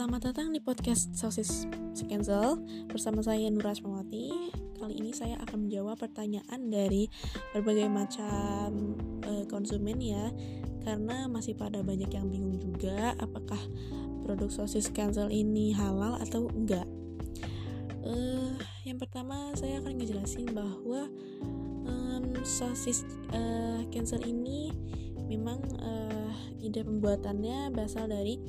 Selamat datang di podcast Sosis Cancel bersama saya Nura Asmawati. Kali ini saya akan menjawab pertanyaan dari berbagai macam uh, konsumen ya, karena masih pada banyak yang bingung juga apakah produk sosis cancel ini halal atau enggak. Uh, yang pertama saya akan ngejelasin bahwa um, sosis uh, cancel ini memang ide pembuatannya berasal dari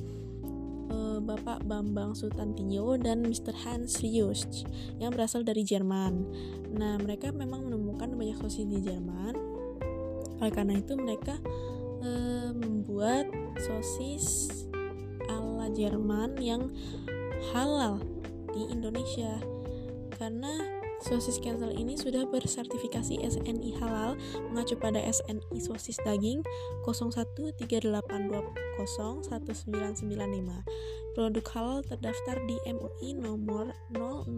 uh, Bapak Bambang Sutantinyo dan Mr. Hans Riust yang berasal dari Jerman. Nah, mereka memang menemukan banyak sosis di Jerman. Oleh karena itu, mereka uh, membuat sosis ala Jerman yang halal di Indonesia. Karena Sosis cancel ini sudah bersertifikasi SNI halal mengacu pada SNI sosis daging 0138201995. Produk halal terdaftar di MUI nomor 000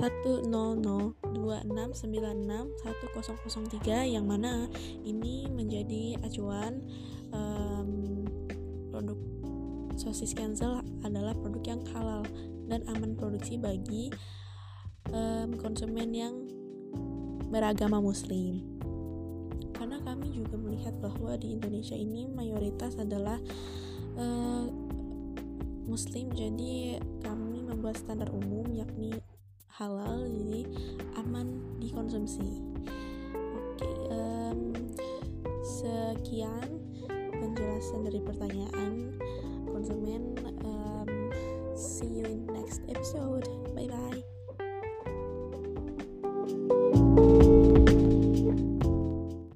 10026961003 yang mana ini menjadi acuan um, produk sosis cancel adalah produk yang halal dan aman produksi bagi um, konsumen yang beragama muslim. Karena kami juga melihat bahwa di Indonesia ini mayoritas adalah uh, muslim. Jadi kami membuat standar umum yakni halal jadi aman dikonsumsi. Oke um, sekian penjelasan dari pertanyaan konsumen. Um, see you in next episode